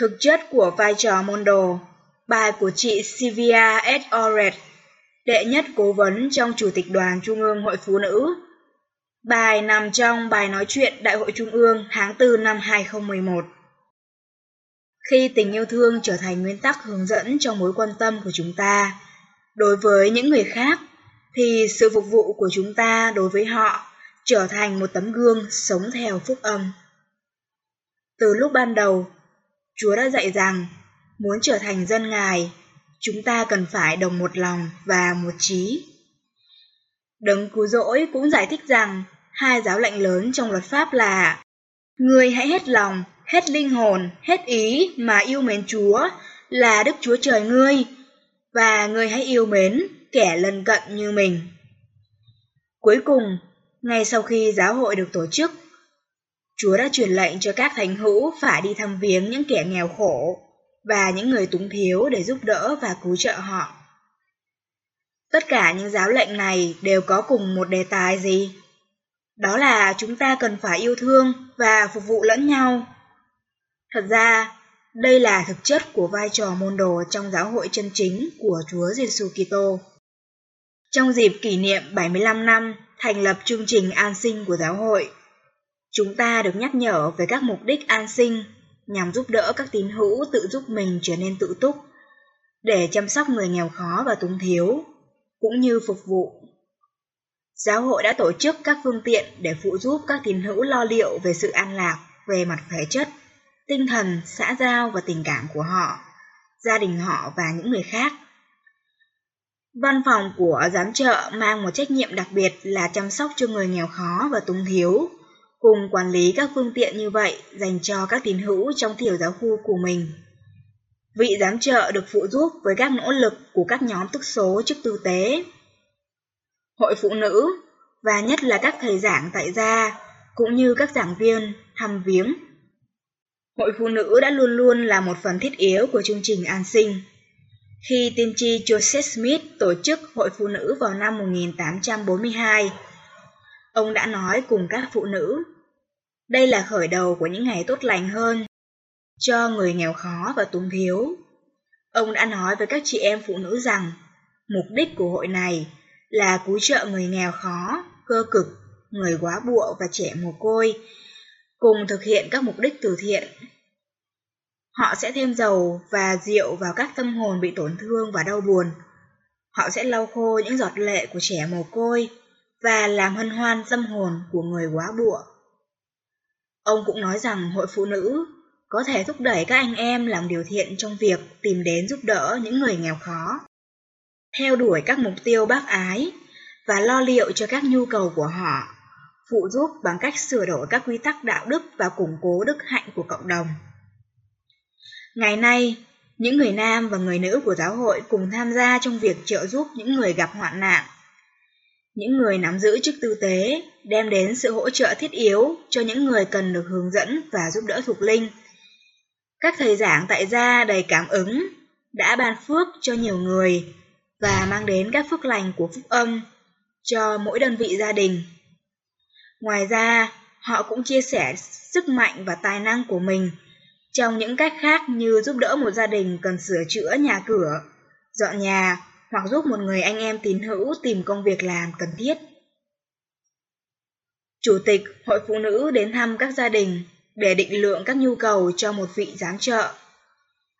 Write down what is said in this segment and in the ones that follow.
Thực chất của vai trò môn đồ Bài của chị Sylvia S. Oret, đệ nhất cố vấn trong Chủ tịch đoàn Trung ương Hội Phụ Nữ. Bài nằm trong bài nói chuyện Đại hội Trung ương tháng 4 năm 2011. Khi tình yêu thương trở thành nguyên tắc hướng dẫn trong mối quan tâm của chúng ta, đối với những người khác, thì sự phục vụ của chúng ta đối với họ trở thành một tấm gương sống theo phúc âm. Từ lúc ban đầu, Chúa đã dạy rằng, muốn trở thành dân Ngài, chúng ta cần phải đồng một lòng và một trí. Đấng cứu rỗi cũng giải thích rằng hai giáo lệnh lớn trong luật pháp là Người hãy hết lòng, hết linh hồn, hết ý mà yêu mến Chúa là Đức Chúa Trời ngươi, và người hãy yêu mến kẻ lân cận như mình. Cuối cùng, ngay sau khi giáo hội được tổ chức, Chúa đã truyền lệnh cho các thánh hữu phải đi thăm viếng những kẻ nghèo khổ và những người túng thiếu để giúp đỡ và cứu trợ họ. Tất cả những giáo lệnh này đều có cùng một đề tài gì? Đó là chúng ta cần phải yêu thương và phục vụ lẫn nhau. Thật ra, đây là thực chất của vai trò môn đồ trong giáo hội chân chính của Chúa Giêsu Kitô. Trong dịp kỷ niệm 75 năm thành lập chương trình an sinh của giáo hội, Chúng ta được nhắc nhở về các mục đích an sinh nhằm giúp đỡ các tín hữu tự giúp mình trở nên tự túc, để chăm sóc người nghèo khó và túng thiếu, cũng như phục vụ. Giáo hội đã tổ chức các phương tiện để phụ giúp các tín hữu lo liệu về sự an lạc về mặt thể chất, tinh thần, xã giao và tình cảm của họ, gia đình họ và những người khác. Văn phòng của giám trợ mang một trách nhiệm đặc biệt là chăm sóc cho người nghèo khó và túng thiếu, cùng quản lý các phương tiện như vậy dành cho các tín hữu trong tiểu giáo khu của mình. Vị giám trợ được phụ giúp với các nỗ lực của các nhóm tức số chức tư tế. Hội phụ nữ, và nhất là các thầy giảng tại gia, cũng như các giảng viên, thăm viếng. Hội phụ nữ đã luôn luôn là một phần thiết yếu của chương trình an sinh. Khi tiên tri Joseph Smith tổ chức Hội phụ nữ vào năm 1842, ông đã nói cùng các phụ nữ đây là khởi đầu của những ngày tốt lành hơn cho người nghèo khó và túng thiếu. Ông đã nói với các chị em phụ nữ rằng mục đích của hội này là cứu trợ người nghèo khó, cơ cực, người quá bụa và trẻ mồ côi, cùng thực hiện các mục đích từ thiện. Họ sẽ thêm dầu và rượu vào các tâm hồn bị tổn thương và đau buồn. Họ sẽ lau khô những giọt lệ của trẻ mồ côi và làm hân hoan tâm hồn của người quá bụa. Ông cũng nói rằng hội phụ nữ có thể thúc đẩy các anh em làm điều thiện trong việc tìm đến giúp đỡ những người nghèo khó, theo đuổi các mục tiêu bác ái và lo liệu cho các nhu cầu của họ, phụ giúp bằng cách sửa đổi các quy tắc đạo đức và củng cố đức hạnh của cộng đồng. Ngày nay, những người nam và người nữ của giáo hội cùng tham gia trong việc trợ giúp những người gặp hoạn nạn những người nắm giữ chức tư tế đem đến sự hỗ trợ thiết yếu cho những người cần được hướng dẫn và giúp đỡ thuộc linh. Các thầy giảng tại gia đầy cảm ứng đã ban phước cho nhiều người và mang đến các phước lành của phúc âm cho mỗi đơn vị gia đình. Ngoài ra, họ cũng chia sẻ sức mạnh và tài năng của mình trong những cách khác như giúp đỡ một gia đình cần sửa chữa nhà cửa, dọn nhà hoặc giúp một người anh em tín hữu tìm công việc làm cần thiết. Chủ tịch Hội Phụ Nữ đến thăm các gia đình để định lượng các nhu cầu cho một vị giám trợ.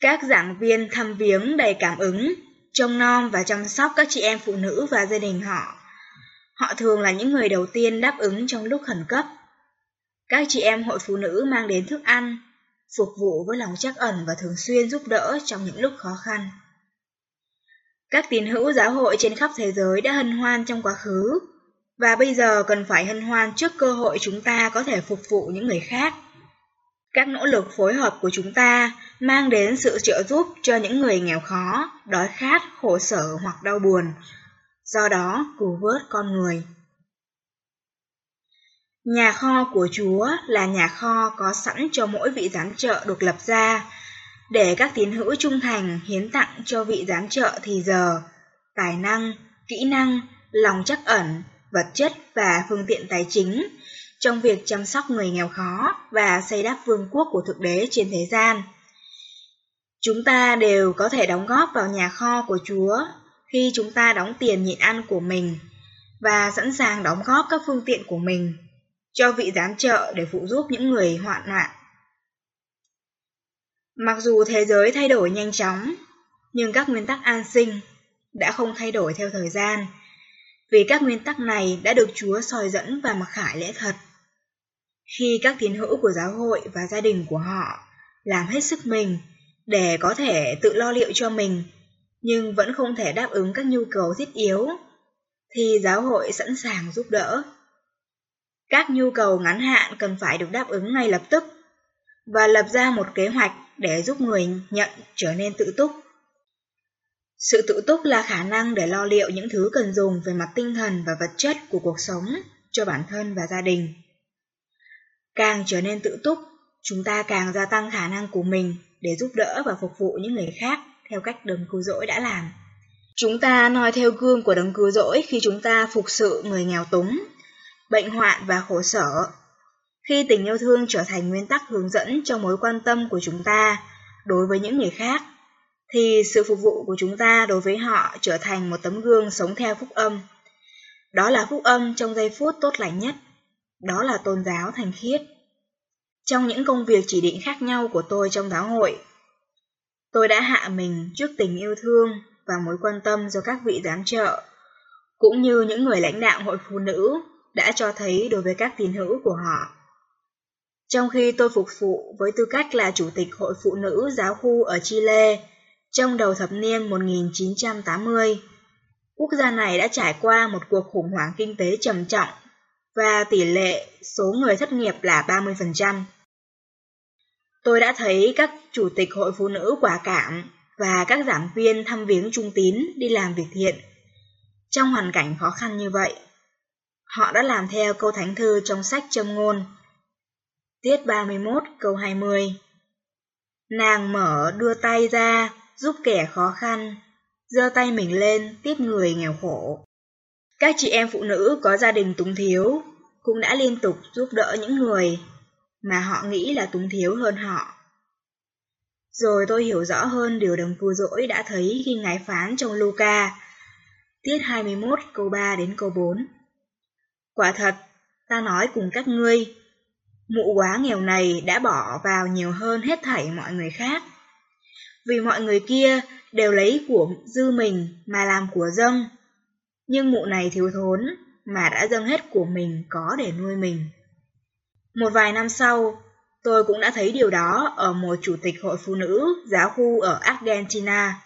Các giảng viên thăm viếng đầy cảm ứng, trông nom và chăm sóc các chị em phụ nữ và gia đình họ. Họ thường là những người đầu tiên đáp ứng trong lúc khẩn cấp. Các chị em hội phụ nữ mang đến thức ăn, phục vụ với lòng trắc ẩn và thường xuyên giúp đỡ trong những lúc khó khăn. Các tín hữu giáo hội trên khắp thế giới đã hân hoan trong quá khứ Và bây giờ cần phải hân hoan trước cơ hội chúng ta có thể phục vụ những người khác. Các nỗ lực phối hợp của chúng ta mang đến sự trợ giúp cho những người nghèo khó, đói khát, khổ sở hoặc đau buồn, do đó cứu vớt con người. Nhà kho của Chúa là nhà kho có sẵn cho mỗi vị giám trợ được lập ra, để các tín hữu trung thành hiến tặng cho vị giám trợ thì giờ, tài năng, kỹ năng, lòng chắc ẩn, vật chất và phương tiện tài chính trong việc chăm sóc người nghèo khó và xây đắp vương quốc của thực đế trên thế gian. Chúng ta đều có thể đóng góp vào nhà kho của Chúa khi chúng ta đóng tiền nhịn ăn của mình và sẵn sàng đóng góp các phương tiện của mình cho vị giám trợ để phụ giúp những người hoạn nạn. Mặc dù thế giới thay đổi nhanh chóng, nhưng các nguyên tắc an sinh đã không thay đổi theo thời gian, vì các nguyên tắc này đã được Chúa soi dẫn và mặc khải lẽ thật. Khi các tín hữu của giáo hội và gia đình của họ làm hết sức mình để có thể tự lo liệu cho mình, nhưng vẫn không thể đáp ứng các nhu cầu thiết yếu, thì giáo hội sẵn sàng giúp đỡ. Các nhu cầu ngắn hạn cần phải được đáp ứng ngay lập tức và lập ra một kế hoạch để giúp người nhận trở nên tự túc. Sự tự túc là khả năng để lo liệu những thứ cần dùng về mặt tinh thần và vật chất của cuộc sống cho bản thân và gia đình. Càng trở nên tự túc, chúng ta càng gia tăng khả năng của mình để giúp đỡ và phục vụ những người khác theo cách đấng cứu rỗi đã làm. Chúng ta noi theo gương của đấng cứu rỗi khi chúng ta phục sự người nghèo túng, bệnh hoạn và khổ sở. Khi tình yêu thương trở thành nguyên tắc hướng dẫn cho mối quan tâm của chúng ta đối với những người khác, thì sự phục vụ của chúng ta đối với họ trở thành một tấm gương sống theo phúc âm. Đó là phúc âm trong giây phút tốt lành nhất. Đó là tôn giáo thành khiết. Trong những công việc chỉ định khác nhau của tôi trong giáo hội, tôi đã hạ mình trước tình yêu thương và mối quan tâm do các vị giám trợ, cũng như những người lãnh đạo hội phụ nữ đã cho thấy đối với các tín hữu của họ. Trong khi tôi phục vụ với tư cách là chủ tịch hội phụ nữ giáo khu ở Chile trong đầu thập niên 1980, quốc gia này đã trải qua một cuộc khủng hoảng kinh tế trầm trọng và tỷ lệ số người thất nghiệp là 30%. Tôi đã thấy các chủ tịch hội phụ nữ quả cảm và các giảng viên thăm viếng trung tín đi làm việc thiện. Trong hoàn cảnh khó khăn như vậy, họ đã làm theo câu thánh thư trong sách châm ngôn. Tiết 31 câu 20 Nàng mở đưa tay ra giúp kẻ khó khăn, giơ tay mình lên tiếp người nghèo khổ. Các chị em phụ nữ có gia đình túng thiếu cũng đã liên tục giúp đỡ những người mà họ nghĩ là túng thiếu hơn họ. Rồi tôi hiểu rõ hơn điều đồng vua dỗi đã thấy khi ngài phán trong Luca, tiết 21 câu 3 đến câu 4. Quả thật, ta nói cùng các ngươi, mụ quá nghèo này đã bỏ vào nhiều hơn hết thảy mọi người khác. Vì mọi người kia đều lấy của dư mình mà làm của dâng, nhưng mụ này thiếu thốn mà đã dâng hết của mình có để nuôi mình. Một vài năm sau, tôi cũng đã thấy điều đó ở một chủ tịch hội phụ nữ giáo khu ở Argentina,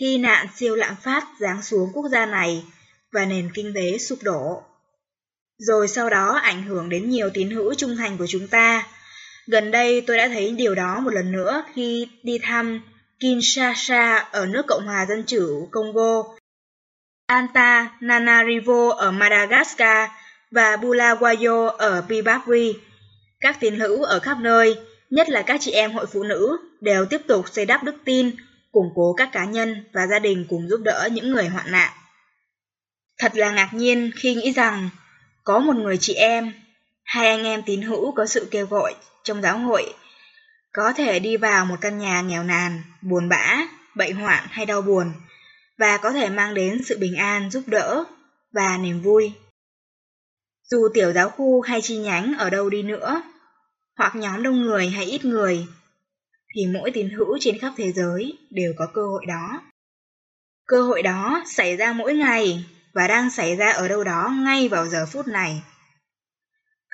khi nạn siêu lạm phát giáng xuống quốc gia này và nền kinh tế sụp đổ. Rồi sau đó ảnh hưởng đến nhiều tín hữu trung thành của chúng ta. Gần đây tôi đã thấy điều đó một lần nữa khi đi thăm Kinshasa ở nước Cộng hòa Dân chủ Congo, Antananarivo ở Madagascar và Bulawayo ở Zimbabwe. Các tín hữu ở khắp nơi, nhất là các chị em hội phụ nữ, đều tiếp tục xây đắp đức tin, củng cố các cá nhân và gia đình cùng giúp đỡ những người hoạn nạn. Thật là ngạc nhiên khi nghĩ rằng có một người chị em, hai anh em tín hữu có sự kêu gọi trong giáo hội, có thể đi vào một căn nhà nghèo nàn, buồn bã, bệnh hoạn hay đau buồn, và có thể mang đến sự bình an giúp đỡ và niềm vui. Dù tiểu giáo khu hay chi nhánh ở đâu đi nữa, hoặc nhóm đông người hay ít người, thì mỗi tín hữu trên khắp thế giới đều có cơ hội đó. Cơ hội đó xảy ra mỗi ngày và đang xảy ra ở đâu đó ngay vào giờ phút này.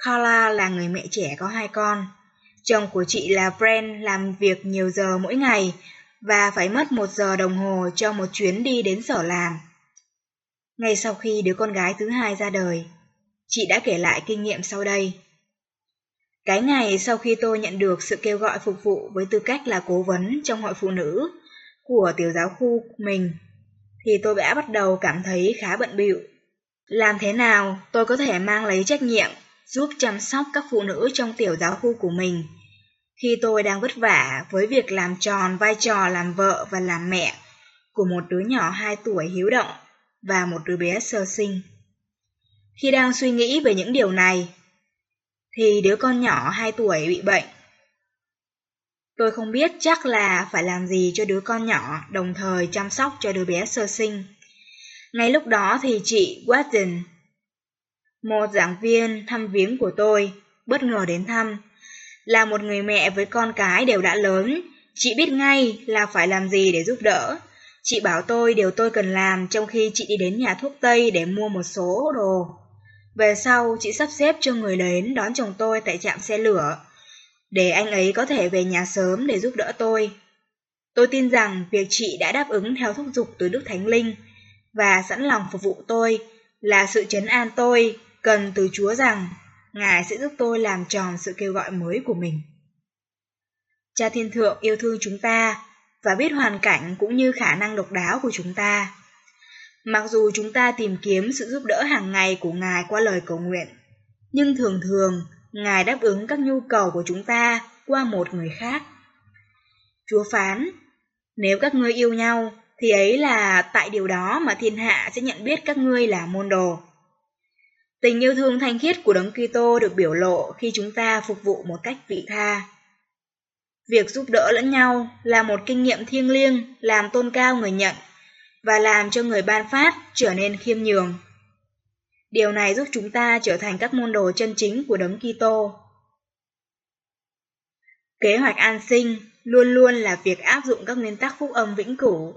Carla là người mẹ trẻ có hai con. Chồng của chị là Brent làm việc nhiều giờ mỗi ngày và phải mất một giờ đồng hồ cho một chuyến đi đến sở làm. Ngay sau khi đứa con gái thứ hai ra đời, Chị đã kể lại kinh nghiệm sau đây. Cái ngày sau khi tôi nhận được sự kêu gọi phục vụ với tư cách là cố vấn trong hội phụ nữ của tiểu giáo khu mình, thì tôi đã bắt đầu cảm thấy khá bận bịu. Làm thế nào tôi có thể mang lấy trách nhiệm giúp chăm sóc các phụ nữ trong tiểu giáo khu của mình khi tôi đang vất vả với việc làm tròn vai trò làm vợ và làm mẹ của một đứa nhỏ 2 tuổi hiếu động và một đứa bé sơ sinh. Khi đang suy nghĩ về những điều này, thì đứa con nhỏ 2 tuổi bị bệnh. Tôi không biết chắc là phải làm gì cho đứa con nhỏ đồng thời chăm sóc cho đứa bé sơ sinh. Ngay lúc đó thì chị Watson, một giảng viên thăm viếng của tôi, bất ngờ đến thăm. Là một người mẹ với con cái đều đã lớn, chị biết ngay là phải làm gì để giúp đỡ. Chị bảo tôi điều tôi cần làm trong khi chị đi đến nhà thuốc Tây để mua một số đồ. Về sau, chị sắp xếp cho người đến đón chồng tôi tại trạm xe lửa, để anh ấy có thể về nhà sớm để giúp đỡ tôi. Tôi tin rằng việc chị đã đáp ứng theo thúc giục từ Đức Thánh Linh và sẵn lòng phục vụ tôi là sự chấn an tôi cần từ Chúa rằng Ngài sẽ giúp tôi làm tròn sự kêu gọi mới của mình. Cha Thiên Thượng yêu thương chúng ta và biết hoàn cảnh cũng như khả năng độc đáo của chúng ta. Mặc dù chúng ta tìm kiếm sự giúp đỡ hàng ngày của Ngài qua lời cầu nguyện, nhưng thường thường Ngài đáp ứng các nhu cầu của chúng ta qua một người khác. Chúa phán, nếu các ngươi yêu nhau, thì ấy là tại điều đó mà thiên hạ sẽ nhận biết các ngươi là môn đồ. Tình yêu thương thanh khiết của Đấng Kitô được biểu lộ khi chúng ta phục vụ một cách vị tha. Việc giúp đỡ lẫn nhau là một kinh nghiệm thiêng liêng làm tôn cao người nhận và làm cho người ban phát trở nên khiêm nhường. Điều này giúp chúng ta trở thành các môn đồ chân chính của Đấng Kitô. Kế hoạch an sinh luôn luôn là việc áp dụng các nguyên tắc phúc âm vĩnh cửu.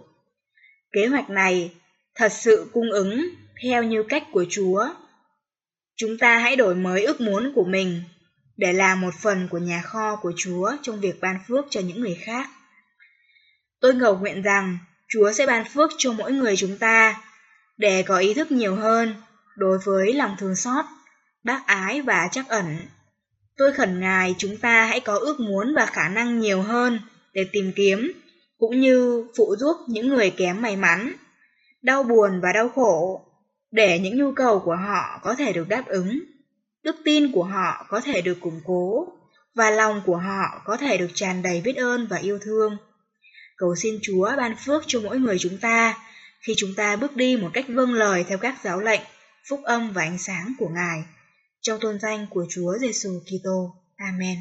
Kế hoạch này thật sự cung ứng theo như cách của Chúa. Chúng ta hãy đổi mới ước muốn của mình để làm một phần của nhà kho của Chúa trong việc ban phước cho những người khác. Tôi ngầu nguyện rằng Chúa sẽ ban phước cho mỗi người chúng ta để có ý thức nhiều hơn đối với lòng thương xót, bác ái và chắc ẩn. Tôi khẩn Ngài chúng ta hãy có ước muốn và khả năng nhiều hơn để tìm kiếm cũng như phụ giúp những người kém may mắn, đau buồn và đau khổ để những nhu cầu của họ có thể được đáp ứng, đức tin của họ có thể được củng cố và lòng của họ có thể được tràn đầy biết ơn và yêu thương. Cầu xin Chúa ban phước cho mỗi người chúng ta khi chúng ta bước đi một cách vâng lời theo các giáo lệnh, phúc âm và ánh sáng của Ngài. Trong tôn danh của Chúa Giêsu Kitô. Amen.